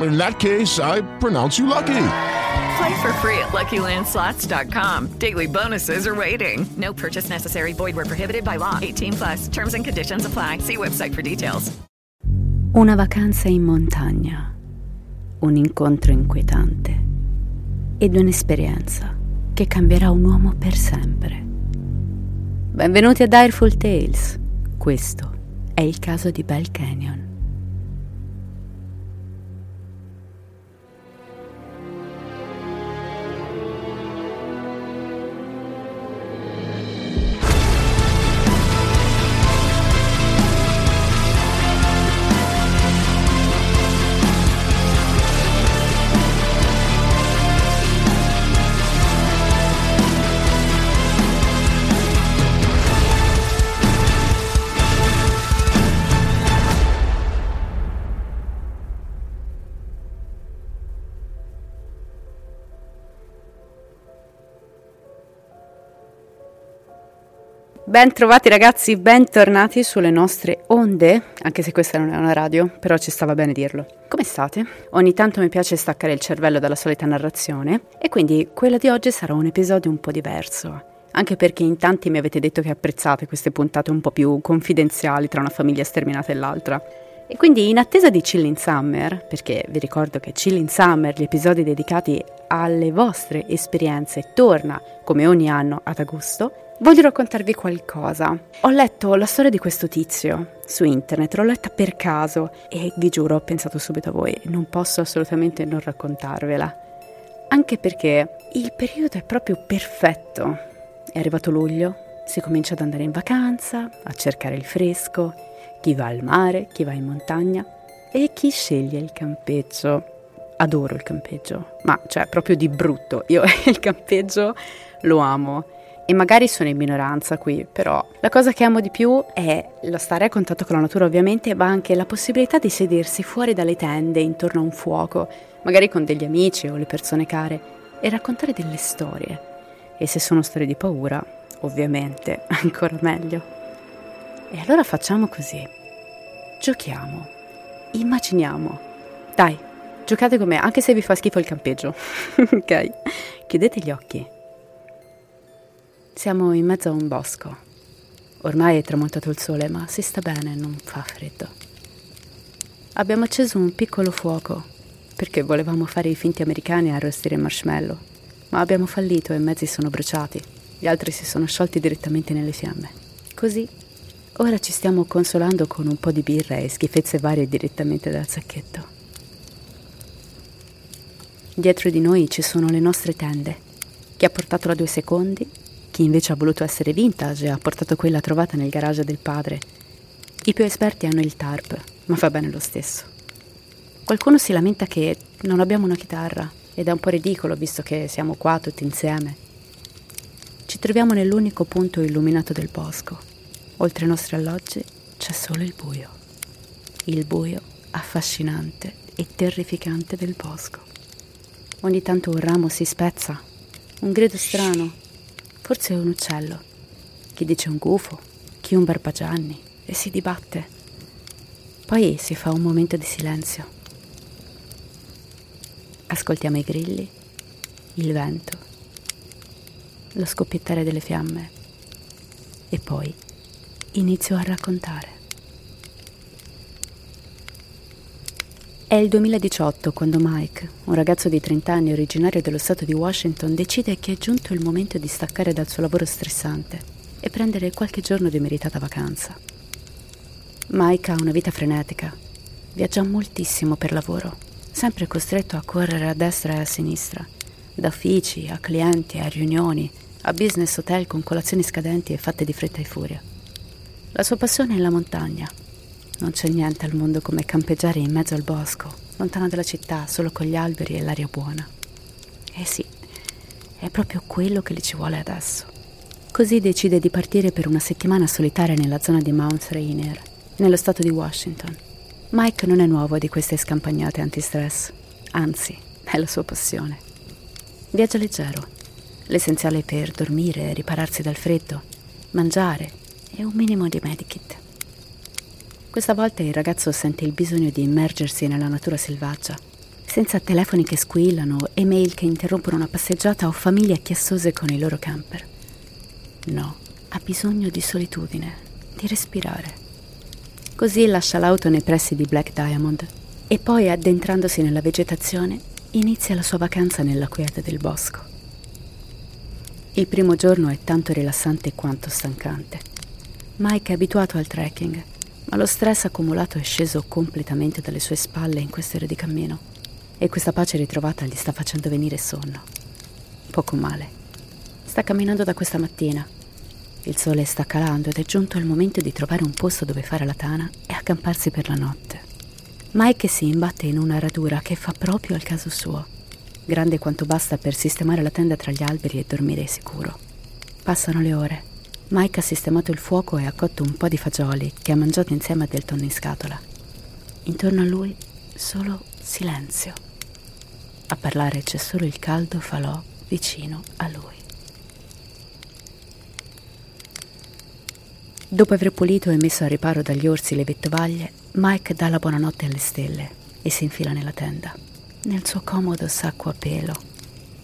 In that case, I pronounce you lucky. Play for free at LuckyLandSlots.com. Daily bonuses are waiting. No purchase necessary. Void where prohibited by law. 18 plus. Terms and conditions apply. See website for details. Una vacanza in montagna, un incontro inquietante ed un'esperienza che cambierà un uomo per sempre. Benvenuti a Direful Tales. Questo è il caso di Bell Canyon. Ben trovati ragazzi, bentornati sulle nostre onde, anche se questa non è una radio, però ci stava bene dirlo. Come state? Ogni tanto mi piace staccare il cervello dalla solita narrazione e quindi quello di oggi sarà un episodio un po' diverso. Anche perché in tanti mi avete detto che apprezzate queste puntate un po' più confidenziali tra una famiglia sterminata e l'altra. E quindi in attesa di Chilling Summer, perché vi ricordo che Chilling Summer, gli episodi dedicati alle vostre esperienze, torna come ogni anno ad agosto, voglio raccontarvi qualcosa. Ho letto la storia di questo tizio su internet, l'ho letta per caso e vi giuro ho pensato subito a voi, non posso assolutamente non raccontarvela. Anche perché il periodo è proprio perfetto. È arrivato luglio, si comincia ad andare in vacanza, a cercare il fresco, chi va al mare, chi va in montagna e chi sceglie il campeggio. Adoro il campeggio, ma cioè proprio di brutto. Io il campeggio lo amo e magari sono in minoranza qui, però la cosa che amo di più è lo stare a contatto con la natura ovviamente, ma anche la possibilità di sedersi fuori dalle tende intorno a un fuoco, magari con degli amici o le persone care, e raccontare delle storie. E se sono storie di paura, ovviamente, ancora meglio. E allora facciamo così. Giochiamo. Immaginiamo. Dai, giocate con me, anche se vi fa schifo il campeggio. ok? Chiudete gli occhi. Siamo in mezzo a un bosco. Ormai è tramontato il sole, ma si sta bene, non fa freddo. Abbiamo acceso un piccolo fuoco perché volevamo fare i finti americani e arrostire il marshmallow, ma abbiamo fallito e i mezzi sono bruciati. Gli altri si sono sciolti direttamente nelle fiamme. Così ora ci stiamo consolando con un po' di birra e schifezze varie direttamente dal sacchetto. Dietro di noi ci sono le nostre tende. Chi ha portato la due secondi, chi invece ha voluto essere vintage ha portato quella trovata nel garage del padre. I più esperti hanno il tarp, ma va bene lo stesso. Qualcuno si lamenta che non abbiamo una chitarra ed è un po' ridicolo visto che siamo qua tutti insieme. Ci troviamo nell'unico punto illuminato del bosco. Oltre ai nostri alloggi c'è solo il buio. Il buio affascinante e terrificante del bosco. Ogni tanto un ramo si spezza, un grido strano, forse un uccello, chi dice un gufo, chi un barbagianni e si dibatte. Poi si fa un momento di silenzio. Ascoltiamo i grilli, il vento, lo scoppiettare delle fiamme e poi inizio a raccontare. È il 2018 quando Mike, un ragazzo di 30 anni originario dello stato di Washington, decide che è giunto il momento di staccare dal suo lavoro stressante e prendere qualche giorno di meritata vacanza. Mike ha una vita frenetica, viaggia moltissimo per lavoro, sempre costretto a correre a destra e a sinistra, da uffici a clienti a riunioni, a business hotel con colazioni scadenti e fatte di fretta e furia. La sua passione è la montagna non c'è niente al mondo come campeggiare in mezzo al bosco, lontano dalla città, solo con gli alberi e l'aria buona. Eh sì, è proprio quello che gli ci vuole adesso. Così decide di partire per una settimana solitaria nella zona di Mount Rainier, nello stato di Washington. Mike non è nuovo di queste scampagnate antistress, anzi, è la sua passione. Viaggia leggero, l'essenziale per dormire, ripararsi dal freddo, mangiare e un minimo di medikit. Questa volta il ragazzo sente il bisogno di immergersi nella natura selvaggia, senza telefoni che squillano, email che interrompono una passeggiata o famiglie chiassose con i loro camper. No, ha bisogno di solitudine, di respirare. Così lascia l'auto nei pressi di Black Diamond e poi, addentrandosi nella vegetazione, inizia la sua vacanza nella quiete del bosco. Il primo giorno è tanto rilassante quanto stancante. Mike è abituato al trekking ma lo stress accumulato è sceso completamente dalle sue spalle in queste ore di cammino e questa pace ritrovata gli sta facendo venire sonno. Poco male. Sta camminando da questa mattina. Il sole sta calando ed è giunto il momento di trovare un posto dove fare la tana e accamparsi per la notte. Mike si imbatte in una radura che fa proprio al caso suo, grande quanto basta per sistemare la tenda tra gli alberi e dormire sicuro. Passano le ore Mike ha sistemato il fuoco e ha cotto un po' di fagioli che ha mangiato insieme a del tonno in scatola. Intorno a lui solo silenzio. A parlare c'è solo il caldo falò vicino a lui. Dopo aver pulito e messo a riparo dagli orsi le vettovaglie, Mike dà la buonanotte alle stelle e si infila nella tenda. Nel suo comodo sacco a pelo,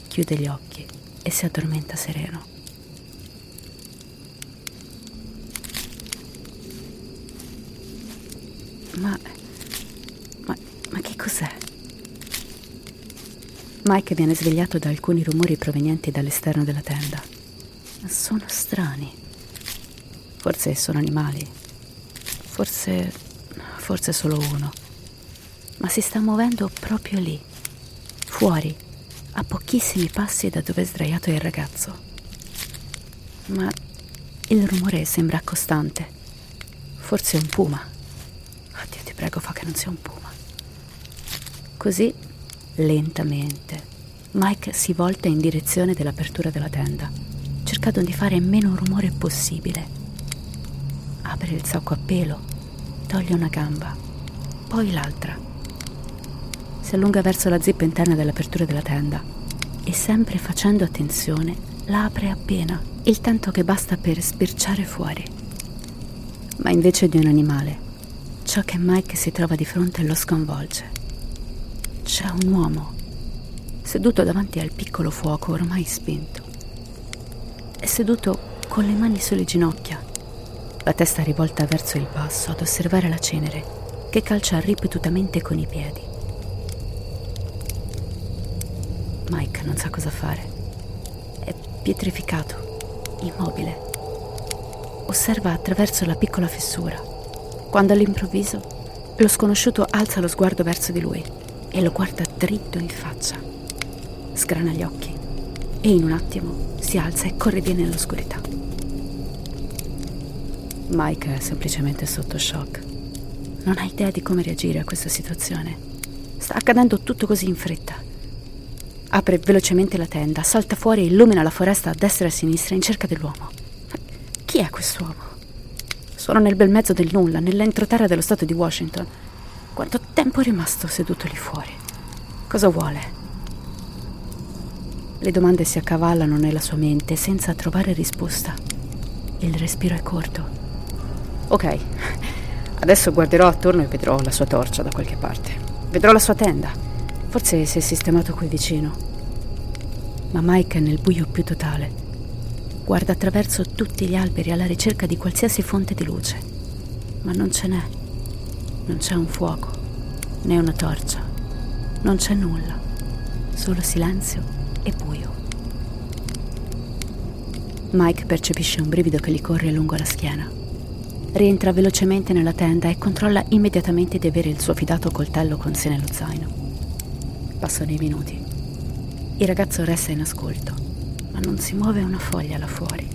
chiude gli occhi e si addormenta sereno. Ma, ma, ma che cos'è? Mike viene svegliato da alcuni rumori provenienti dall'esterno della tenda. Sono strani. Forse sono animali. Forse. forse solo uno. Ma si sta muovendo proprio lì, fuori, a pochissimi passi da dove è sdraiato il ragazzo. Ma il rumore sembra costante. Forse un puma prego fa che non sia un puma. Così, lentamente, Mike si volta in direzione dell'apertura della tenda, cercando di fare meno rumore possibile. Apre il sacco a pelo, toglie una gamba, poi l'altra. Si allunga verso la zippa interna dell'apertura della tenda e sempre facendo attenzione la apre appena, il tanto che basta per sbirciare fuori. Ma invece di un animale, Ciò che Mike si trova di fronte lo sconvolge. C'è un uomo seduto davanti al piccolo fuoco ormai spento. È seduto con le mani sulle ginocchia, la testa rivolta verso il basso ad osservare la cenere che calcia ripetutamente con i piedi. Mike non sa cosa fare. È pietrificato, immobile. Osserva attraverso la piccola fessura quando all'improvviso lo sconosciuto alza lo sguardo verso di lui e lo guarda dritto in faccia. Sgrana gli occhi e in un attimo si alza e corre via nell'oscurità. Mike è semplicemente sotto shock. Non ha idea di come reagire a questa situazione. Sta accadendo tutto così in fretta. apre velocemente la tenda, salta fuori e illumina la foresta a destra e a sinistra in cerca dell'uomo. Ma chi è quest'uomo? Sono nel bel mezzo del nulla, nell'entroterra dello stato di Washington. Quanto tempo è rimasto seduto lì fuori? Cosa vuole? Le domande si accavallano nella sua mente senza trovare risposta. Il respiro è corto. Ok, adesso guarderò attorno e vedrò la sua torcia da qualche parte. Vedrò la sua tenda. Forse si è sistemato qui vicino. Ma Mike è nel buio più totale. Guarda attraverso tutti gli alberi alla ricerca di qualsiasi fonte di luce. Ma non ce n'è. Non c'è un fuoco, né una torcia. Non c'è nulla. Solo silenzio e buio. Mike percepisce un brivido che gli corre lungo la schiena. Rientra velocemente nella tenda e controlla immediatamente di avere il suo fidato coltello con sé nello zaino. Passano i minuti. Il ragazzo resta in ascolto, ma non si muove una foglia là fuori.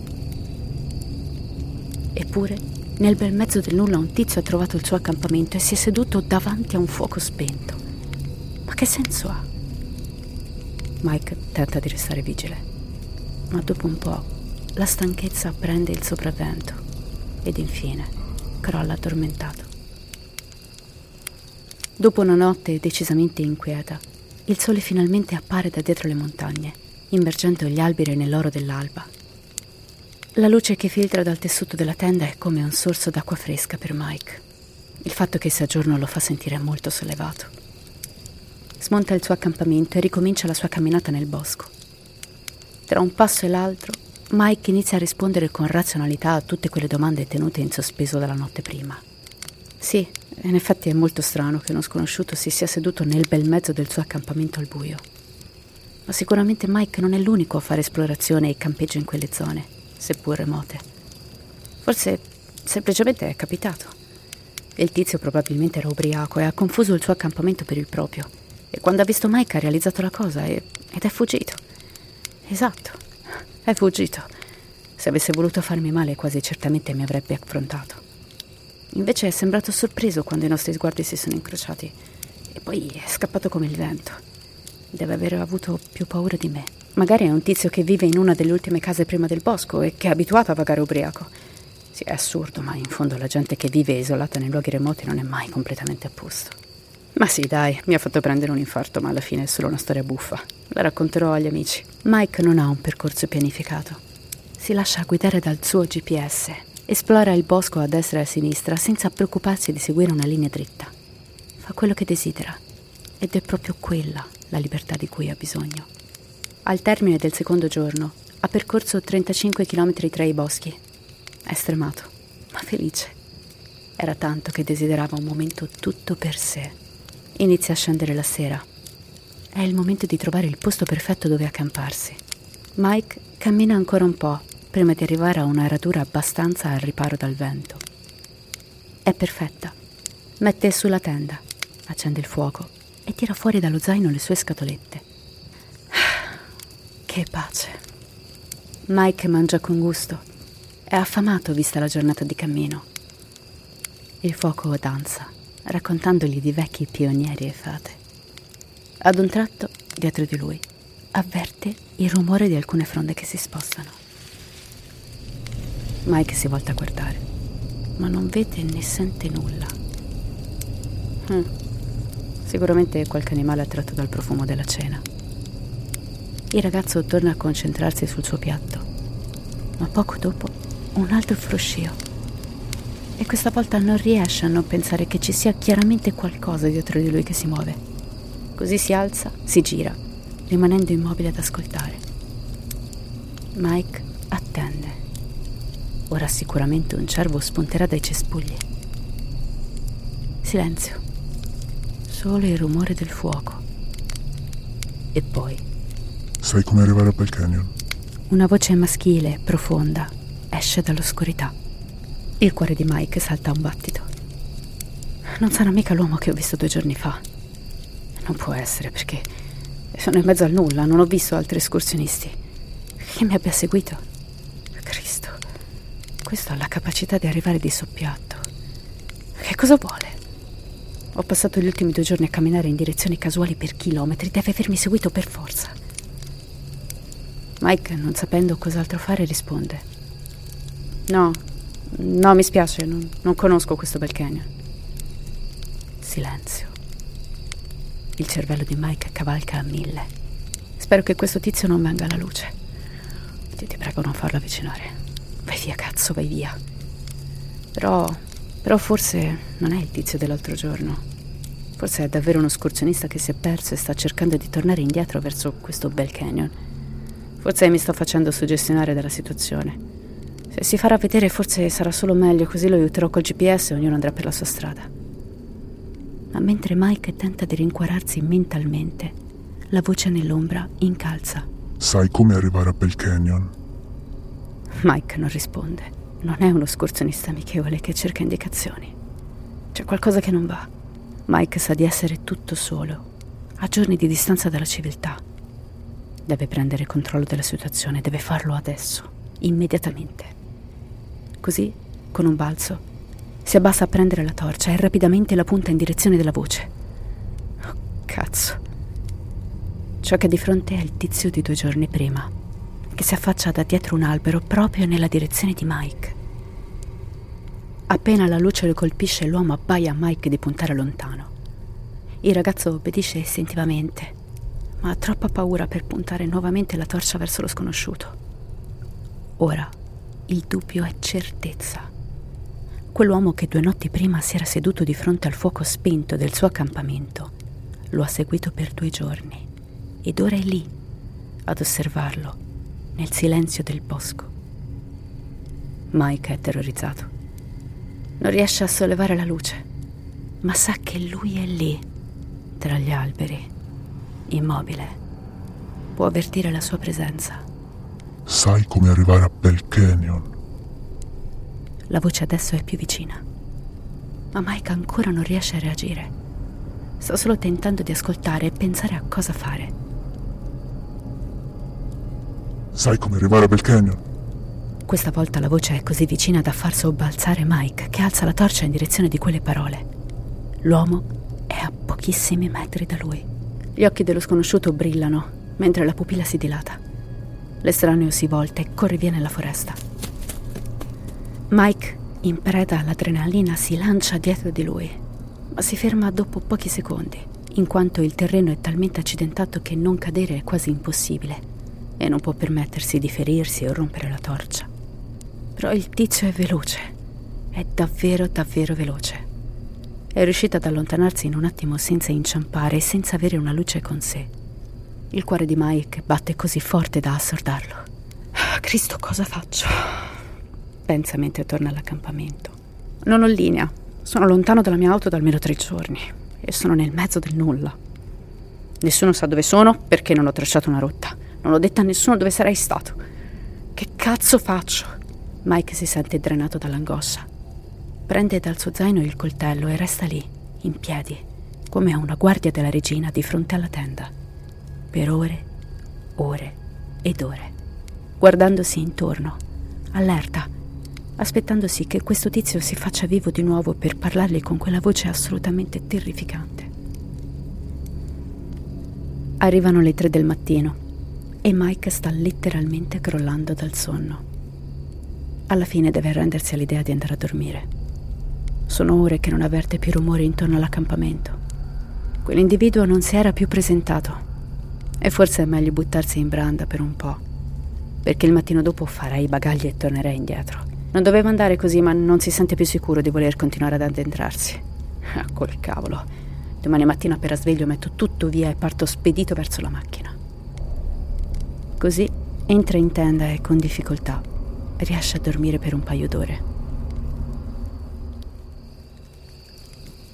Eppure, nel bel mezzo del nulla un tizio ha trovato il suo accampamento e si è seduto davanti a un fuoco spento. Ma che senso ha? Mike tenta di restare vigile, ma dopo un po' la stanchezza prende il sopravvento ed infine crolla addormentato. Dopo una notte decisamente inquieta, il sole finalmente appare da dietro le montagne, immergendo gli alberi nell'oro dell'alba. La luce che filtra dal tessuto della tenda è come un sorso d'acqua fresca per Mike. Il fatto che sia giorno lo fa sentire molto sollevato. Smonta il suo accampamento e ricomincia la sua camminata nel bosco. Tra un passo e l'altro, Mike inizia a rispondere con razionalità a tutte quelle domande tenute in sospeso dalla notte prima. Sì, in effetti è molto strano che uno sconosciuto si sia seduto nel bel mezzo del suo accampamento al buio. Ma sicuramente Mike non è l'unico a fare esplorazione e campeggio in quelle zone, seppur remote. Forse semplicemente è capitato. Il tizio probabilmente era ubriaco e ha confuso il suo accampamento per il proprio e quando ha visto Mike ha realizzato la cosa e, ed è fuggito. Esatto, è fuggito. Se avesse voluto farmi male quasi certamente mi avrebbe affrontato. Invece è sembrato sorpreso quando i nostri sguardi si sono incrociati e poi è scappato come il vento. Deve aver avuto più paura di me. Magari è un tizio che vive in una delle ultime case prima del bosco e che è abituato a vagare ubriaco. Sì, è assurdo, ma in fondo la gente che vive isolata nei luoghi remoti non è mai completamente a posto. Ma sì, dai, mi ha fatto prendere un infarto, ma alla fine è solo una storia buffa. La racconterò agli amici. Mike non ha un percorso pianificato. Si lascia guidare dal suo GPS. Esplora il bosco a destra e a sinistra senza preoccuparsi di seguire una linea dritta. Fa quello che desidera. Ed è proprio quella la libertà di cui ha bisogno. Al termine del secondo giorno ha percorso 35 km tra i boschi. È stremato, ma felice. Era tanto che desiderava un momento tutto per sé Inizia a scendere la sera. È il momento di trovare il posto perfetto dove accamparsi. Mike cammina ancora un po' prima di arrivare a una radura abbastanza al riparo dal vento. È perfetta. Mette su la tenda, accende il fuoco e tira fuori dallo zaino le sue scatolette. Che pace. Mike mangia con gusto. È affamato vista la giornata di cammino. Il fuoco danza raccontandogli di vecchi pionieri e fate. Ad un tratto, dietro di lui, avverte il rumore di alcune fronde che si spostano. Mike si volta a guardare, ma non vede né sente nulla. Hm. Sicuramente qualche animale attratto dal profumo della cena. Il ragazzo torna a concentrarsi sul suo piatto, ma poco dopo un altro fruscio e questa volta non riesce a non pensare che ci sia chiaramente qualcosa dietro di lui che si muove. Così si alza, si gira, rimanendo immobile ad ascoltare. Mike attende. Ora sicuramente un cervo spunterà dai cespugli. Silenzio. Solo il rumore del fuoco. E poi... Sai come arrivare a Bell Canyon? Una voce maschile, profonda, esce dall'oscurità. Il cuore di Mike salta a un battito. Non sarà mica l'uomo che ho visto due giorni fa. Non può essere perché sono in mezzo al nulla, non ho visto altri escursionisti. Che mi abbia seguito? Cristo, questo ha la capacità di arrivare di soppiatto. Che cosa vuole? Ho passato gli ultimi due giorni a camminare in direzioni casuali per chilometri, deve avermi seguito per forza. Mike, non sapendo cos'altro fare, risponde. No, no, mi spiace, non, non conosco questo bel canyon. Silenzio. Il cervello di Mike cavalca a mille. Spero che questo tizio non venga alla luce. Dio ti prego non farlo avvicinare. Vai via, cazzo, vai via. Però, però forse non è il tizio dell'altro giorno. Forse è davvero uno escursionista che si è perso e sta cercando di tornare indietro verso questo bel canyon. Forse mi sto facendo suggestionare dalla situazione. Se si farà vedere forse sarà solo meglio, così lo aiuterò col GPS e ognuno andrà per la sua strada. Ma mentre Mike tenta di rincuorarsi mentalmente, la voce nell'ombra incalza. Sai come arrivare a Bell Canyon? Mike non risponde. Non è uno escursionista amichevole che cerca indicazioni. C'è qualcosa che non va. Mike sa di essere tutto solo, a giorni di distanza dalla civiltà. Deve prendere controllo della situazione, deve farlo adesso, immediatamente. Così, con un balzo, si abbassa a prendere la torcia e rapidamente la punta in direzione della voce. Oh, cazzo. Ciò che è di fronte è il tizio di due giorni prima, che si affaccia da dietro un albero proprio nella direzione di Mike. Appena la luce lo colpisce, l'uomo abbaia a Mike di puntare lontano. Il ragazzo obbedisce istintivamente, ma ha troppa paura per puntare nuovamente la torcia verso lo sconosciuto. Ora il dubbio è certezza. Quell'uomo che due notti prima si era seduto di fronte al fuoco spento del suo accampamento lo ha seguito per due giorni ed ora è lì ad osservarlo nel silenzio del bosco. Mike è terrorizzato. Non riesce a sollevare la luce, ma sa che lui è lì, tra gli alberi, immobile. Può avvertire la sua presenza. Sai come arrivare a Bell Canyon? La voce adesso è più vicina. Ma Mike ancora non riesce a reagire. Sta solo tentando di ascoltare e pensare a cosa fare. Sai come arrivare a Bell Canyon? Questa volta la voce è così vicina da far sobbalzare Mike, che alza la torcia in direzione di quelle parole. L'uomo è a pochissimi metri da lui. Gli occhi dello sconosciuto brillano, mentre la pupilla si dilata. L'estraneo si volta e corre via nella foresta. Mike, in preda all'adrenalina, si lancia dietro di lui, ma si ferma dopo pochi secondi, in quanto il terreno è talmente accidentato che non cadere è quasi impossibile e non può permettersi di ferirsi o rompere la torcia. Però il tizio è veloce, è davvero davvero veloce. È riuscito ad allontanarsi in un attimo senza inciampare e senza avere una luce con sé. Il cuore di Mike batte così forte da assordarlo. Ah, Cristo, cosa faccio? Pensa mentre torna all'accampamento. Non ho linea. Sono lontano dalla mia auto da almeno tre giorni e sono nel mezzo del nulla. Nessuno sa dove sono perché non ho tracciato una rotta. Non ho detto a nessuno dove sarei stato. Che cazzo faccio? Mike si sente drenato dall'angoscia. Prende dal suo zaino il coltello e resta lì, in piedi, come a una guardia della regina di fronte alla tenda, per ore, ore ed ore, guardandosi intorno, allerta, aspettandosi che questo tizio si faccia vivo di nuovo per parlargli con quella voce assolutamente terrificante. Arrivano le tre del mattino e Mike sta letteralmente crollando dal sonno. Alla fine deve arrendersi all'idea di andare a dormire. Sono ore che non avverte più rumore intorno all'accampamento. Quell'individuo non si era più presentato e forse è meglio buttarsi in branda per un po', perché il mattino dopo farà i bagagli e tornerà indietro. Non doveva andare così, ma non si sente più sicuro di voler continuare ad addentrarsi. Ah, col cavolo. Domani mattina appena sveglio metto tutto via e parto spedito verso la macchina. Così entra in tenda e con difficoltà riesce a dormire per un paio d'ore.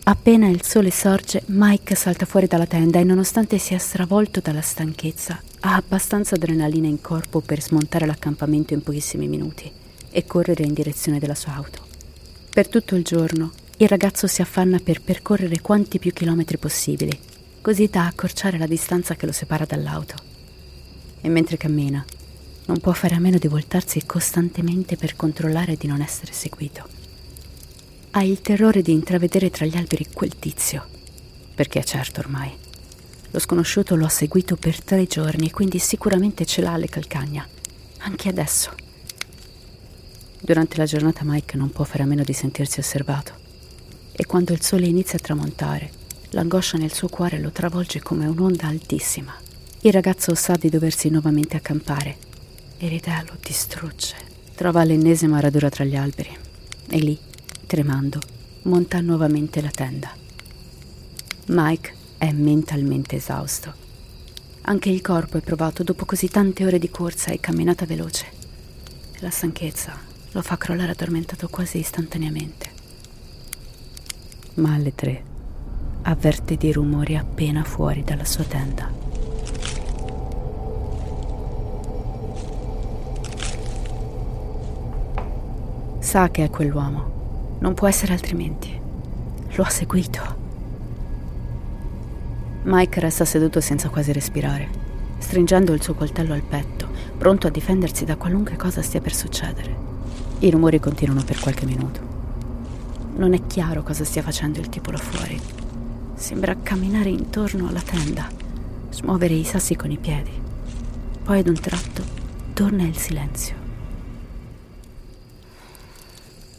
Appena il sole sorge, Mike salta fuori dalla tenda e nonostante sia stravolto dalla stanchezza, ha abbastanza adrenalina in corpo per smontare l'accampamento in pochissimi minuti e correre in direzione della sua auto. Per tutto il giorno, il ragazzo si affanna per percorrere quanti più chilometri possibili, così da accorciare la distanza che lo separa dall'auto. E mentre cammina, non può fare a meno di voltarsi costantemente per controllare di non essere seguito. Ha il terrore di intravedere tra gli alberi quel tizio, perché è certo ormai. Lo sconosciuto lo ha seguito per tre giorni, quindi sicuramente ce l'ha alle calcagna. Anche adesso. Durante la giornata Mike non può fare a meno di sentirsi osservato. E quando il sole inizia a tramontare, l'angoscia nel suo cuore lo travolge come un'onda altissima. Il ragazzo sa di doversi nuovamente accampare e l'idea lo distrugge. Trova l'ennesima radura tra gli alberi e lì, tremando, monta nuovamente la tenda. Mike è mentalmente esausto. Anche il corpo è provato dopo così tante ore di corsa e camminata veloce. La stanchezza lo fa crollare addormentato quasi istantaneamente. Ma alle tre avverte dei rumori appena fuori dalla sua tenda. Sa che è quell'uomo. Non può essere altrimenti. Lo ha seguito. Mike resta seduto senza quasi respirare, stringendo il suo coltello al petto, pronto a difendersi da qualunque cosa stia per succedere. I rumori continuano per qualche minuto. Non è chiaro cosa stia facendo il tipo là fuori. Sembra camminare intorno alla tenda, smuovere i sassi con i piedi. Poi ad un tratto torna il silenzio.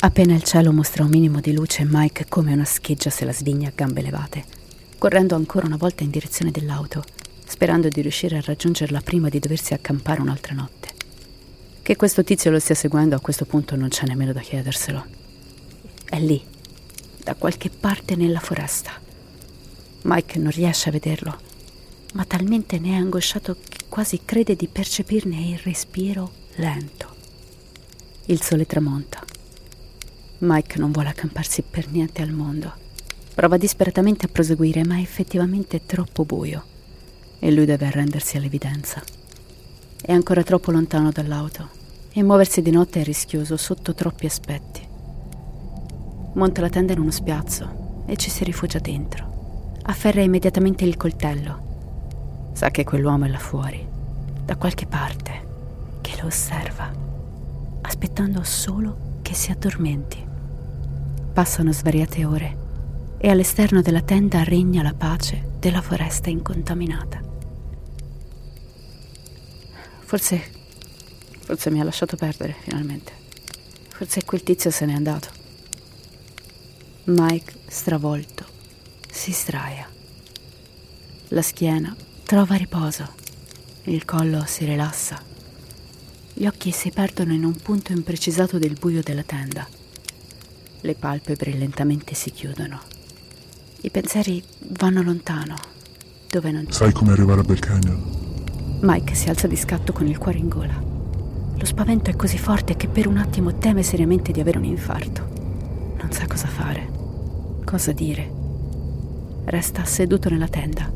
Appena il cielo mostra un minimo di luce, Mike come una scheggia se la sviglia a gambe levate correndo ancora una volta in direzione dell'auto, sperando di riuscire a raggiungerla prima di doversi accampare un'altra notte. Che questo tizio lo stia seguendo a questo punto non c'è nemmeno da chiederselo. È lì, da qualche parte nella foresta. Mike non riesce a vederlo, ma talmente ne è angosciato che quasi crede di percepirne il respiro lento. Il sole tramonta. Mike non vuole accamparsi per niente al mondo Prova disperatamente a proseguire, ma è effettivamente troppo buio e lui deve arrendersi all'evidenza. È ancora troppo lontano dall'auto e muoversi di notte è rischioso sotto troppi aspetti. Monta la tenda in uno spiazzo e ci si rifugia dentro. Afferra immediatamente il coltello. Sa che quell'uomo è là fuori, da qualche parte, che lo osserva, aspettando solo che si addormenti. Passano svariate ore e all'esterno della tenda regna la pace della foresta incontaminata. Forse, forse mi ha lasciato perdere finalmente. Forse quel tizio se n'è andato. Mike, stravolto, si sdraia. La schiena trova riposo, il collo si rilassa. Gli occhi si perdono in un punto imprecisato del buio della tenda. Le palpebre lentamente si chiudono. I pensieri vanno lontano, dove non c'è. Sai come arrivare a Bell Canyon? Mike si alza di scatto con il cuore in gola. Lo spavento è così forte che per un attimo teme seriamente di avere un infarto. Non sa cosa fare, cosa dire. Resta seduto nella tenda,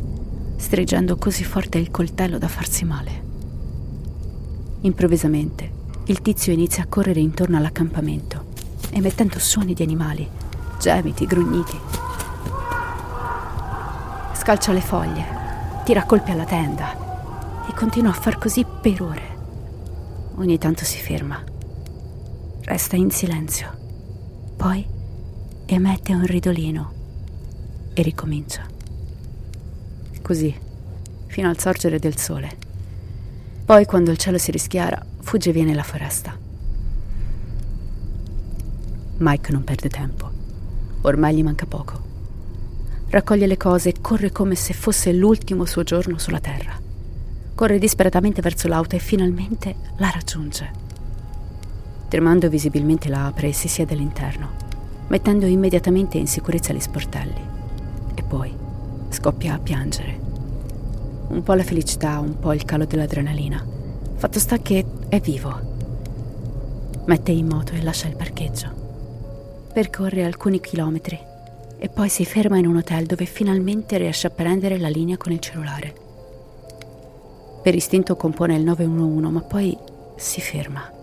stringendo così forte il coltello da farsi male. Improvvisamente, il tizio inizia a correre intorno all'accampamento, emettendo suoni di animali, gemiti, grugniti scalcia le foglie, tira colpi alla tenda e continua a far così per ore. Ogni tanto si ferma, resta in silenzio, poi emette un ridolino e ricomincia. Così, fino al sorgere del sole. Poi, quando il cielo si rischiara, fugge via nella foresta. Mike non perde tempo. Ormai gli manca poco raccoglie le cose e corre come se fosse l'ultimo suo giorno sulla terra. Corre disperatamente verso l'auto e finalmente la raggiunge. Tremando visibilmente la apre e si siede all'interno, mettendo immediatamente in sicurezza gli sportelli. E poi scoppia a piangere. Un po' la felicità, un po' il calo dell'adrenalina. Fatto sta che è vivo. Mette in moto e lascia il parcheggio. Percorre alcuni chilometri e poi si ferma in un hotel dove finalmente riesce a prendere la linea con il cellulare. Per istinto compone il 911, ma poi si ferma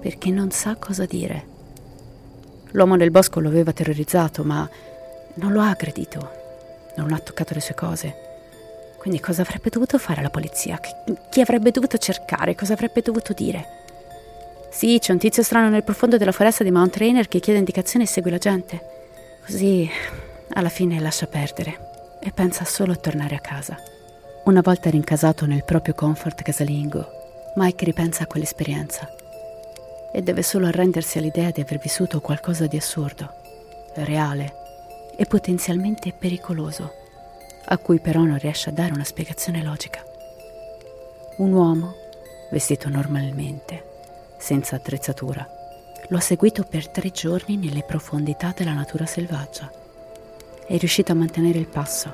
perché non sa cosa dire. L'uomo nel bosco lo aveva terrorizzato, ma non lo ha aggredito, non ha toccato le sue cose. Quindi cosa avrebbe dovuto fare la polizia? Chi avrebbe dovuto cercare? Cosa avrebbe dovuto dire? Sì, c'è un tizio strano nel profondo della foresta di Mount Rainer che chiede indicazioni e segue la gente. Così alla fine lascia perdere. e pensa solo a tornare a casa. Una volta rincasato nel proprio comfort casalingo, Mike ripensa a quell'esperienza e deve solo arrendersi all'idea di aver vissuto qualcosa di assurdo, reale e potenzialmente pericoloso, a cui però non riesce a dare una spiegazione logica. Un uomo, vestito normalmente, senza attrezzatura, lo ha seguito per tre giorni nelle profondità della natura selvaggia. È riuscito a mantenere il passo,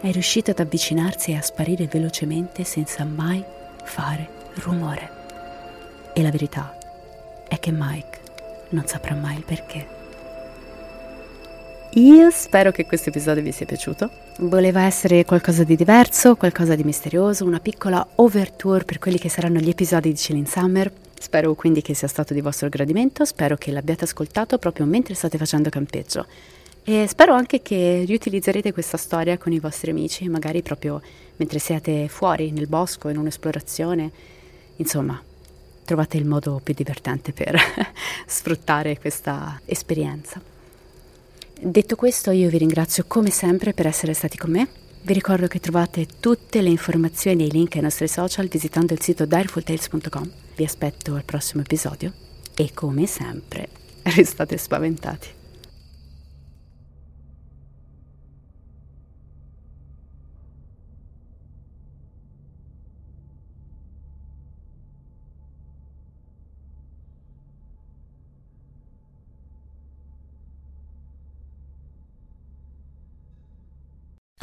è riuscito ad avvicinarsi e a sparire velocemente senza mai fare rumore. E la verità è che Mike non saprà mai il perché. Io spero che questo episodio vi sia piaciuto. Voleva essere qualcosa di diverso, qualcosa di misterioso, una piccola overture per quelli che saranno gli episodi di Chilling Summer. Spero quindi che sia stato di vostro gradimento, spero che l'abbiate ascoltato proprio mentre state facendo campeggio. E spero anche che riutilizzerete questa storia con i vostri amici, magari proprio mentre siete fuori nel bosco, in un'esplorazione. Insomma, trovate il modo più divertente per sfruttare questa esperienza. Detto questo, io vi ringrazio come sempre per essere stati con me. Vi ricordo che trovate tutte le informazioni e i link ai nostri social visitando il sito direfultales.com. Vi aspetto al prossimo episodio e come sempre restate spaventati.